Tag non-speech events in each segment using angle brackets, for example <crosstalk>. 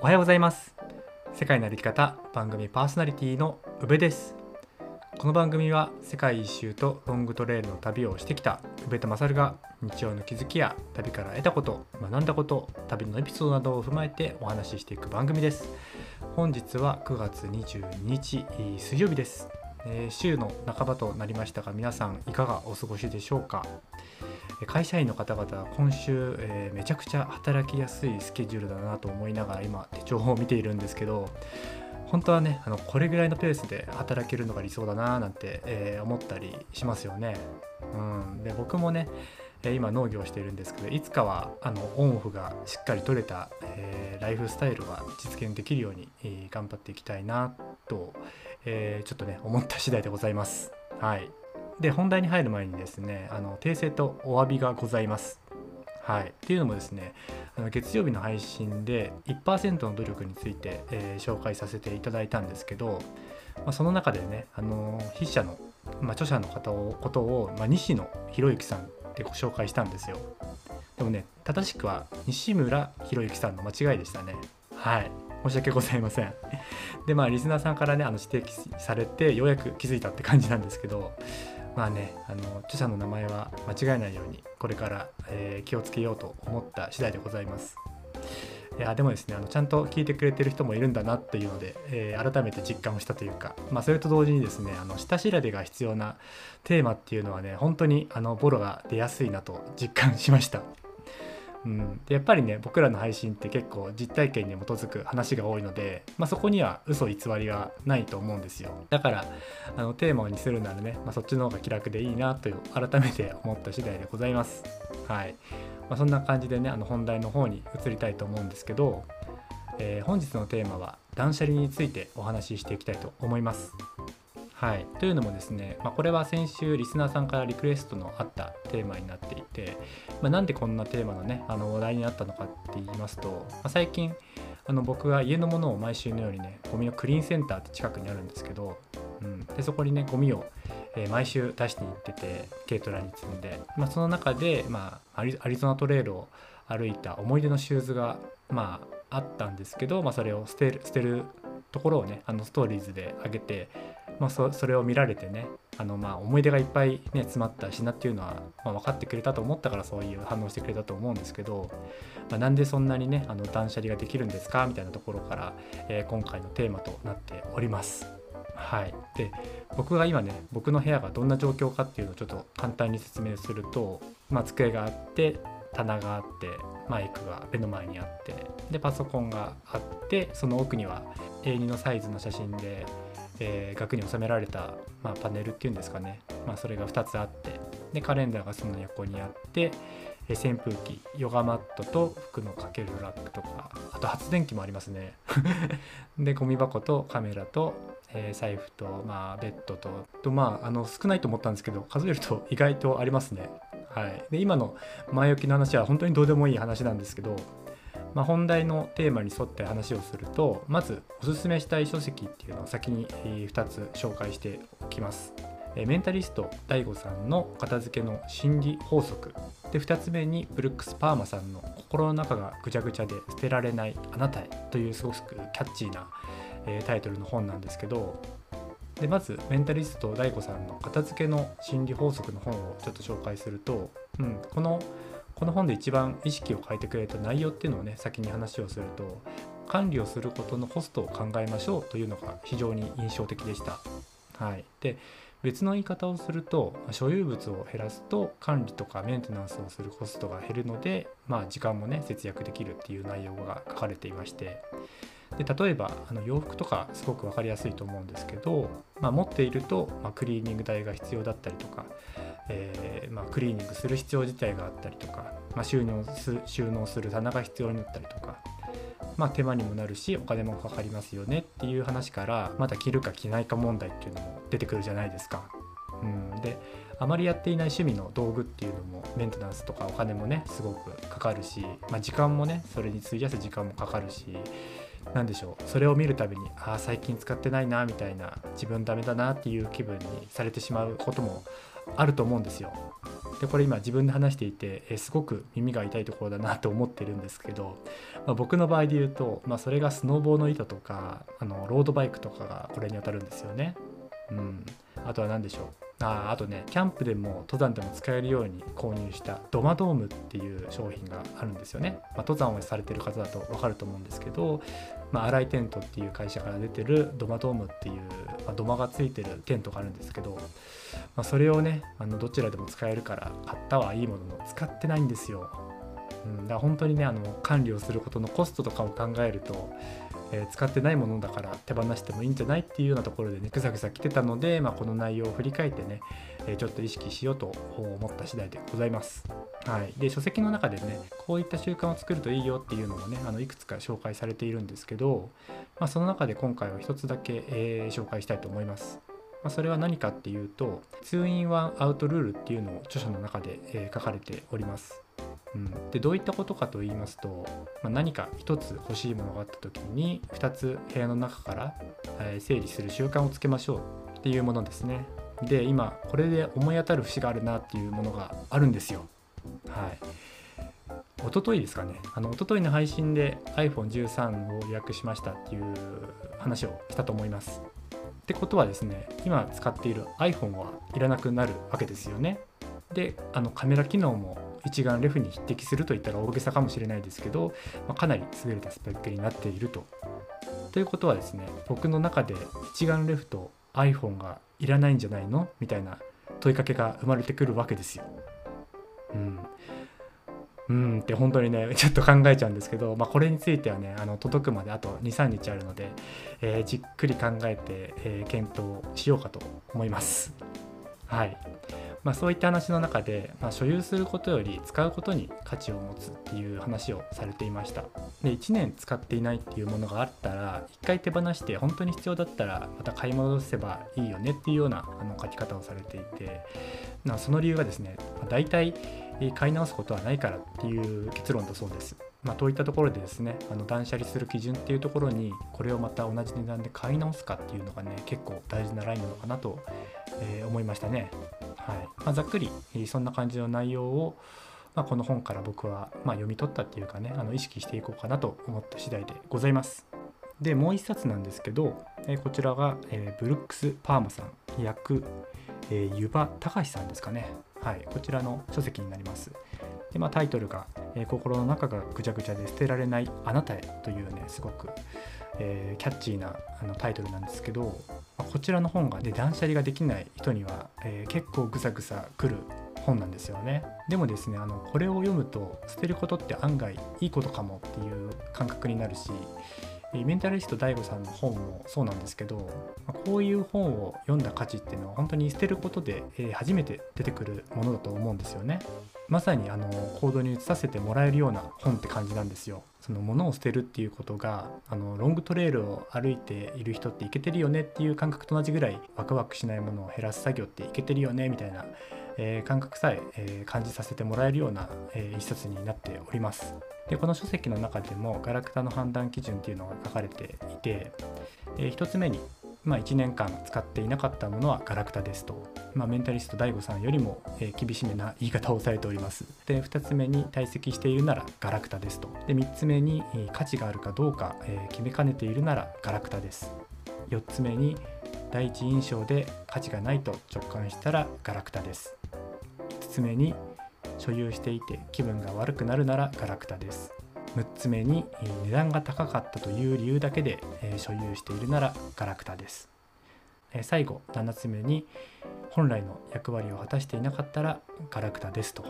おはようございます。世界の歩き方番組パーソナリティの宇部です。この番組は世界一周とロングトレイルの旅をしてきた宇部と勝が日常の気づきや旅から得たこと学んだこと旅のエピソードなどを踏まえてお話ししていく番組です。本日は9月22日水曜日です。え、週の半ばとなりましたが皆さんいかがお過ごしでしょうか？会社員の方々は今週、えー、めちゃくちゃ働きやすいスケジュールだなと思いながら今手帳を見ているんですけど本当はねあのこれぐらいのペースで働けるのが理想だななんて、えー、思ったりしますよね。うん、で僕もね今農業をしているんですけどいつかはあのオンオフがしっかり取れた、えー、ライフスタイルが実現できるように、えー、頑張っていきたいなと、えー、ちょっとね思った次第でございます。はい、で本題に入る前にですねあの訂正とお詫びがございます。はい、っていうのもですねあの月曜日の配信で1%の努力について、えー、紹介させていただいたんですけど、まあ、その中でねあの筆者の、まあ、著者の方をことを、まあ、西野博之さんってご紹介したんですよ。でもね正しくは西村博之さんの間違いでしたね。はい。申し訳ございません。でまあリスナーさんからねあの指摘されてようやく気づいたって感じなんですけどまあねあの著者の名前は間違えないようにこれから、えー、気をつけようと思った次第でございますいやでもですねあのちゃんと聞いてくれてる人もいるんだなっていうので、えー、改めて実感をしたというか、まあ、それと同時にですねあの下調べが必要なテーマっていうのはね本当にあのボロが出やすいなと実感しました。うん、でやっぱりね僕らの配信って結構実体験に基づく話が多いので、まあ、そこには嘘偽りはないと思うんですよ。だからあのテーマにするならね、まあ、そっちの方が気楽でいいなという改めて思った次第でございます。はい。まあ、そんな感じでねあの本題の方に移りたいと思うんですけど、えー、本日のテーマは断捨離についてお話ししていきたいと思います。はい、というのもですね、まあ、これは先週リスナーさんからリクエストのあったテーマになっていて、まあ、なんでこんなテーマのねあの話題になったのかって言いますと、まあ、最近あの僕は家のものを毎週のようにねゴミのクリーンセンターって近くにあるんですけど、うん、でそこにねゴミをえ毎週出しに行ってて軽トラに積んで、まあ、その中で、まあ、アリゾナトレイルを歩いた思い出のシューズが、まあ、あったんですけど、まあ、それを捨てる捨てるところをねあのストーリーズで上げて、まあ、それを見られてねあのまあ思い出がいっぱい、ね、詰まった品っていうのは、まあ、分かってくれたと思ったからそういう反応してくれたと思うんですけど、まあ、なんでそんなにねあの断捨離ができるんですか？みたいなところから、えー、今回のテーマとなっております。はい、で僕が今ね僕の部屋がどんな状況かっていうのをちょっと簡単に説明すると、まあ、机があって棚があってマイクが目の前にあってでパソコンがあってその奥には A2 のサイズの写真で、えー、額に収められた、まあ、パネルっていうんですかね、まあ、それが2つあって。でカレンダーがその横にあってえ扇風機ヨガマットと服のかけるラックとかあと発電機もありますね。<laughs> でゴミ箱とカメラとえー、財布と、まあ、ベッドとと、まあ、あの少ないと思ったんですけど数えると意外とありますね。はい、で今の前置きの話は本当にどうでもいい話なんですけど、まあ、本題のテーマに沿って話をするとまずおすすめしたい書籍っていうのを先に2つ紹介しておきます。メンタリスト DAIGO さんの片付けの心理法則で2つ目にブルックス・パーマさんの心の中がぐちゃぐちゃで捨てられないあなたへというすごくキャッチーなタイトルの本なんですけどでまずメンタリスト DAIGO さんの片付けの心理法則の本をちょっと紹介すると、うん、このこの本で一番意識を変えてくれた内容っていうのをね先に話をすると管理をすることのコストを考えましょうというのが非常に印象的でした。はい、で別の言い方をすると所有物を減らすと管理とかメンテナンスをするコストが減るので、まあ、時間もね節約できるっていう内容が書かれていましてで例えばあの洋服とかすごく分かりやすいと思うんですけど、まあ、持っていると、まあ、クリーニング代が必要だったりとか、えー、まあ、クリーニングする必要自体があったりとか、ま収納す収納する棚が必要になったりとか、ま手間にもなるしお金もかかりますよねっていう話からまた着るか着ないか問題っていうのも出てくるじゃないですか。うん、であまりやっていない趣味の道具っていうのもメンテナンスとかお金もねすごくかかるし、まあ、時間もねそれに費やす時間もかかるし何でしょうそれを見るたびにああ最近使ってないなみたいな自分ダメだなっていう気分にされてしまうこともあると思うんですよ。でこれ今自分で話していて、えすごく耳が痛いところだなと思ってるんですけど、まあ、僕の場合で言うと、まあ、それがスノーボーの板とかあのロードバイクとかがこれに当たるんですよね。うん、あとは何でしょうああとねキャンプでも登山でも使えるように購入したドマドームっていう商品があるんですよね、まあ、登山をされてる方だと分かると思うんですけど、まあ、新井テントっていう会社から出てるドマドームっていう、まあ、土間がついてるテントがあるんですけど、まあ、それをねあのどちらでも使えるから買ったはいいものの使ってないんですよ、うん、だから本当にねあの管理をすることのコストとかを考えるとえ、使ってないものだから手放してもいいんじゃないっていうようなところでねぐさぐさ来てたので、まあ、この内容を振り返ってね、え、ちょっと意識しようと思った次第でございます。はい、で書籍の中でねこういった習慣を作るといいよっていうのもねあのいくつか紹介されているんですけど、まあ、その中で今回は一つだけ、え、紹介したいと思います。ま、それは何かっていうと「2 in 1アウトルール」っていうのを著者の中で、え、書かれております。うん、でどういったことかと言いますと、まあ、何か1つ欲しいものがあった時に2つ部屋の中から、え整理する習慣をつけましょうっていうものですね。で今これで思い当たる節があるなっていうものがあるんですよ。はい。一昨日ですかね、あの一昨日の配信で iPhone13 を予約しましたっていう話をしたと思います。ってことはですね、今使っている iPhone はいらなくなるわけですよね。で、あのカメラ機能も一眼レフに匹敵するといったら大げさかもしれないですけど、まあ、かなり優れたスペックになっていると。ということはですね僕の中で一眼レフと iPhone がいらないんじゃないのみたいな問いかけが生まれてくるわけですよ。うん。うんって本当にね <laughs> ちょっと考えちゃうんですけど、まあ、これについてはねあの届くまであと23日あるので、えー、じっくり考えて、えー、検討しようかと思います。はい。まあ、そういった話の中で、まあ、所有することより使うことに価値を持つっていう話をされていましたで1年使っていないっていうものがあったら1回手放して本当に必要だったらまた買い戻せばいいよねっていうようなあの書き方をされていてなその理由がですね、まあ、大体買い直すことはないからっていう結論だそうです。まあ、といったところでですねあの断捨離する基準っていうところにこれをまた同じ値段で買い直すかっていうのがね結構大事なラインなのかなと、えー、思いましたね。はいまあ、ざっくりそんな感じの内容を、まあ、この本から僕はま読み取ったっていうかねあの意識していこうかなと思った次第でございます。でもう一冊なんですけど、こちらが、えブルックス・パーマさん役、え湯葉隆さんですかね、はい、こちらの書籍になります。でまあ、タイトルが、え心の中がぐちゃぐちゃで捨てられないあなたへ」というねすごく、えー、キャッチーなあのタイトルなんですけど、まあ、こちらの本がね断捨離ができない人には、えー、結構ぐさぐさくる本なんですよね。でもですねあのこれを読むと捨てることって案外いいことかもっていう感覚になるしメンタリスト DAIGO さんの本もそうなんですけどこういう本を読んだ価値っていうのは本当に捨てることで初めて出てくるものだと思うんですよね。まさにあの行動に移させてもらえるような本って感じなんですよ。その物を捨てるっていうことがあのロングトレイルを歩いている人っていけてるよねっていう感覚と同じぐらいワクワクしないものを減らす作業っていけてるよねみたいな、えー、感覚さええー、感じさせてもらえるような、えー、一冊になっております。でこの書籍の中でもガラクタの判断基準っていうのが書かれていて、えー、1つ目にまあ、1年間使っていなかったものはガラクタですと、まあ、メンタリスト DAIGO さんよりも、え厳しめな言い方をされております。で2つ目に堆積しているならガラクタですと。で3つ目に、え価値があるかどうか、え決めかねているならガラクタです。4つ目に第一印象で価値がないと直感したらガラクタです。5つ目に所有していて気分が悪くなるならガラクタです。6つ目に値段が高かったという理由だけで所有しているならガラクタです。最後7つ目に本来の役割を果たしていなかったらガラクタですと。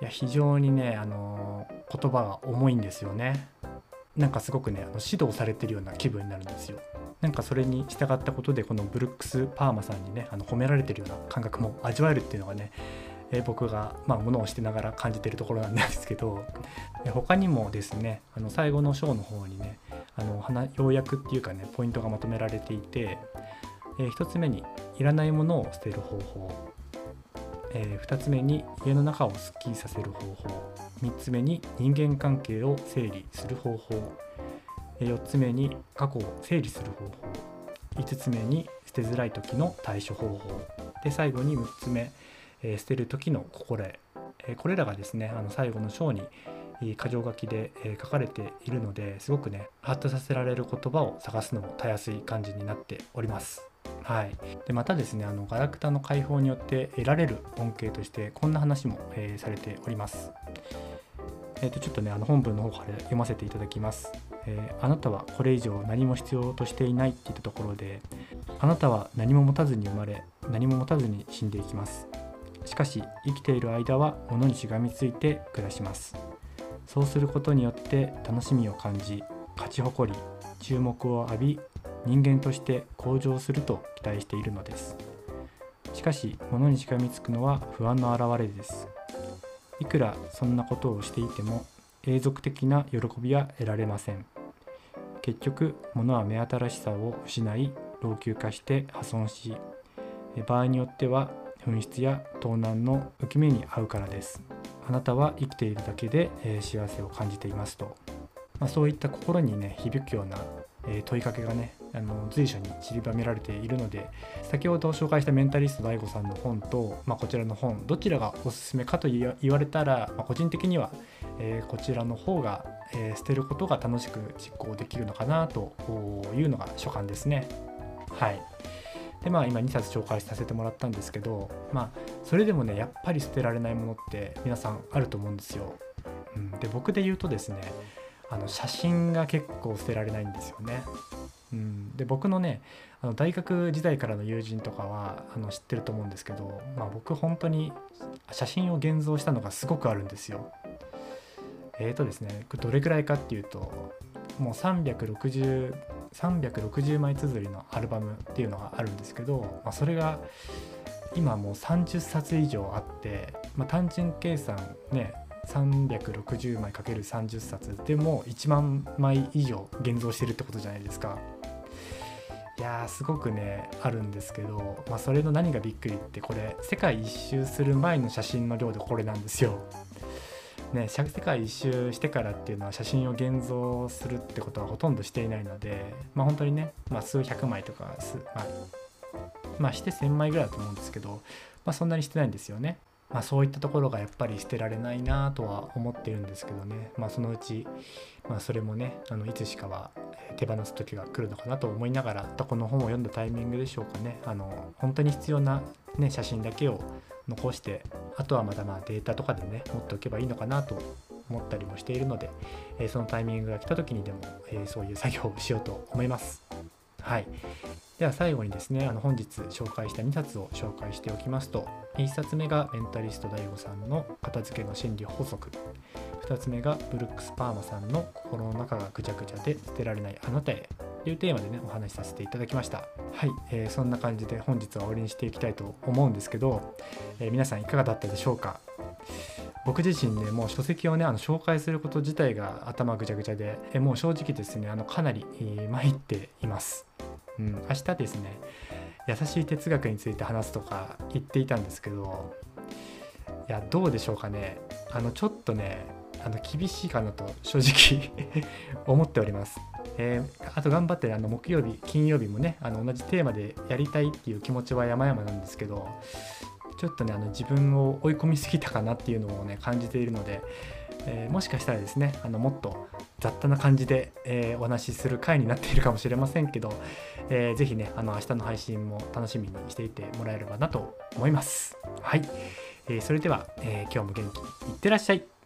いや非常にねあの言葉が重いんですよね。なんかすごくねあの指導されてるような気分になるんですよ。なんかそれに従ったことでこのブルックス・パーマさんにねあの褒められてるような感覚も味わえるっていうのがねえ僕が、まあ、ものをしてながら感じてるところなんですけど他にもですねあの最後の章の方にねあの要約っていうかねポイントがまとめられていて、え、1つ目にいらないものを捨てる方法、え、2つ目に家の中をすっきりさせる方法。3つ目に人間関係を整理する方法、4つ目に過去を整理する方法。5つ目に捨てづらい時の対処方法。で最後に6つ目えー捨てる時の心得、えーこれらがですねあの最後の章に箇条書きで、えー書かれているのですごくねハッとさせられる言葉を探すのもたやすい感じになっております。はい、でまたですねあのガラクタの解放によって得られる恩恵としてこんな話も、えーされております。えー、とちょっとねあの本文の方から読ませていただきます、えーあなたはこれ以上何も必要としていないっていったところであなたは何も持たずに生まれ何も持たずに死んでいきますしかし生きている間は物にしがみついて暮らします。そうすることによって楽しみを感じ勝ち誇り注目を浴び人間として向上すると期待しているのです。しかし物にしがみつくのは不安の表れです。いくらそんなことをしていても永続的な喜びは得られません。結局物は目新しさを失い老朽化して破損し場合によっては紛失や盗難の受け目に遭うからです。あなたは生きているだけで、え幸せを感じていますと、まあ、そういった心にね響くような、え問いかけがねあの随所に散りばめられているので先ほど紹介したメンタリスト DAIGO さんの本と、まあ、こちらの本どちらがおすすめかと言わ言われたら、まあ個人的には、えーこちらの方が、えー捨てることが楽しく実行できるのかなというのが所感ですね。はい。でまあ今2冊紹介させてもらったんですけどまあそれでもねやっぱり捨てられないものって皆さんあると思うんですよ。うん、で僕で言うとですねあの写真が結構捨てられないんですよね。うん、で僕のねあの大学時代からの友人とかはあの知ってると思うんですけど、まあ、僕本当に写真を現像したのがすごくあるんですよ。えーとですねどれくらいかっていうともう360 360枚綴りのアルバムっていうのがあるんですけど、まあ、それが今もう30冊以上あって、まあ、単純計算ね360枚 ×30 冊でも1万枚以上現像してるってことじゃないですか。いやーすごくねあるんですけど、まあ、それの何がびっくりってこれ世界一周する前の写真の量でこれなんですよ。ね、世界一周してからっていうのは写真を現像するってことはほとんどしていないので、まあ、本当にね、まあ、数百枚とか数、まあ、まあして1,000枚ぐらいだと思うんですけど、まあ、そんなにしてないんですよね。まあ、そういったところがやっぱり捨てられないなとは思ってるんですけどね、まあ、そのうち、まあ、それもねあのいつしかは手放す時が来るのかなと思いながらこの本を読んだタイミングでしょうかねあの本当に必要な、ね、写真だけを残してあとはまだまあデータとかでね持っておけばいいのかなと思ったりもしているので、えそのタイミングが来た時にでも、えそういう作業をしようと思います。はい、では最後にですねあの本日紹介した2冊を紹介しておきますと1冊目がメンタリスト DAIGO さんの片付けの心理法則。2つ目がブルックス・パーマさんの心の中がぐちゃぐちゃで捨てられないあなたへ。いうテーマでねお話しさせていただきました。はい、えーそんな感じで本日は終わりにしていきたいと思うんですけど、えー皆さんいかがだったでしょうか？僕自身ねもう書籍をねあの紹介すること自体が頭ぐちゃぐちゃでえもう正直ですねあのかなり、え参っています、うん、明日ですね優しい哲学について話すとか言っていたんですけどいやどうでしょうかね？あのちょっとねの厳しいかなと正直 <laughs> 思っております、えーあと頑張ってあの木曜日金曜日もねあの同じテーマでやりたいっていう気持ちは山々なんですけどちょっとねあの自分を追い込みすぎたかなっていうのをね感じているので、えーもしかしたらですねあのもっと雑多な感じで、えーお話しする回になっているかもしれませんけど、えーぜひねあの明日の配信も楽しみにしていてもらえればなと思います。はい、えーそれでは、え今日も元気にいってらっしゃい。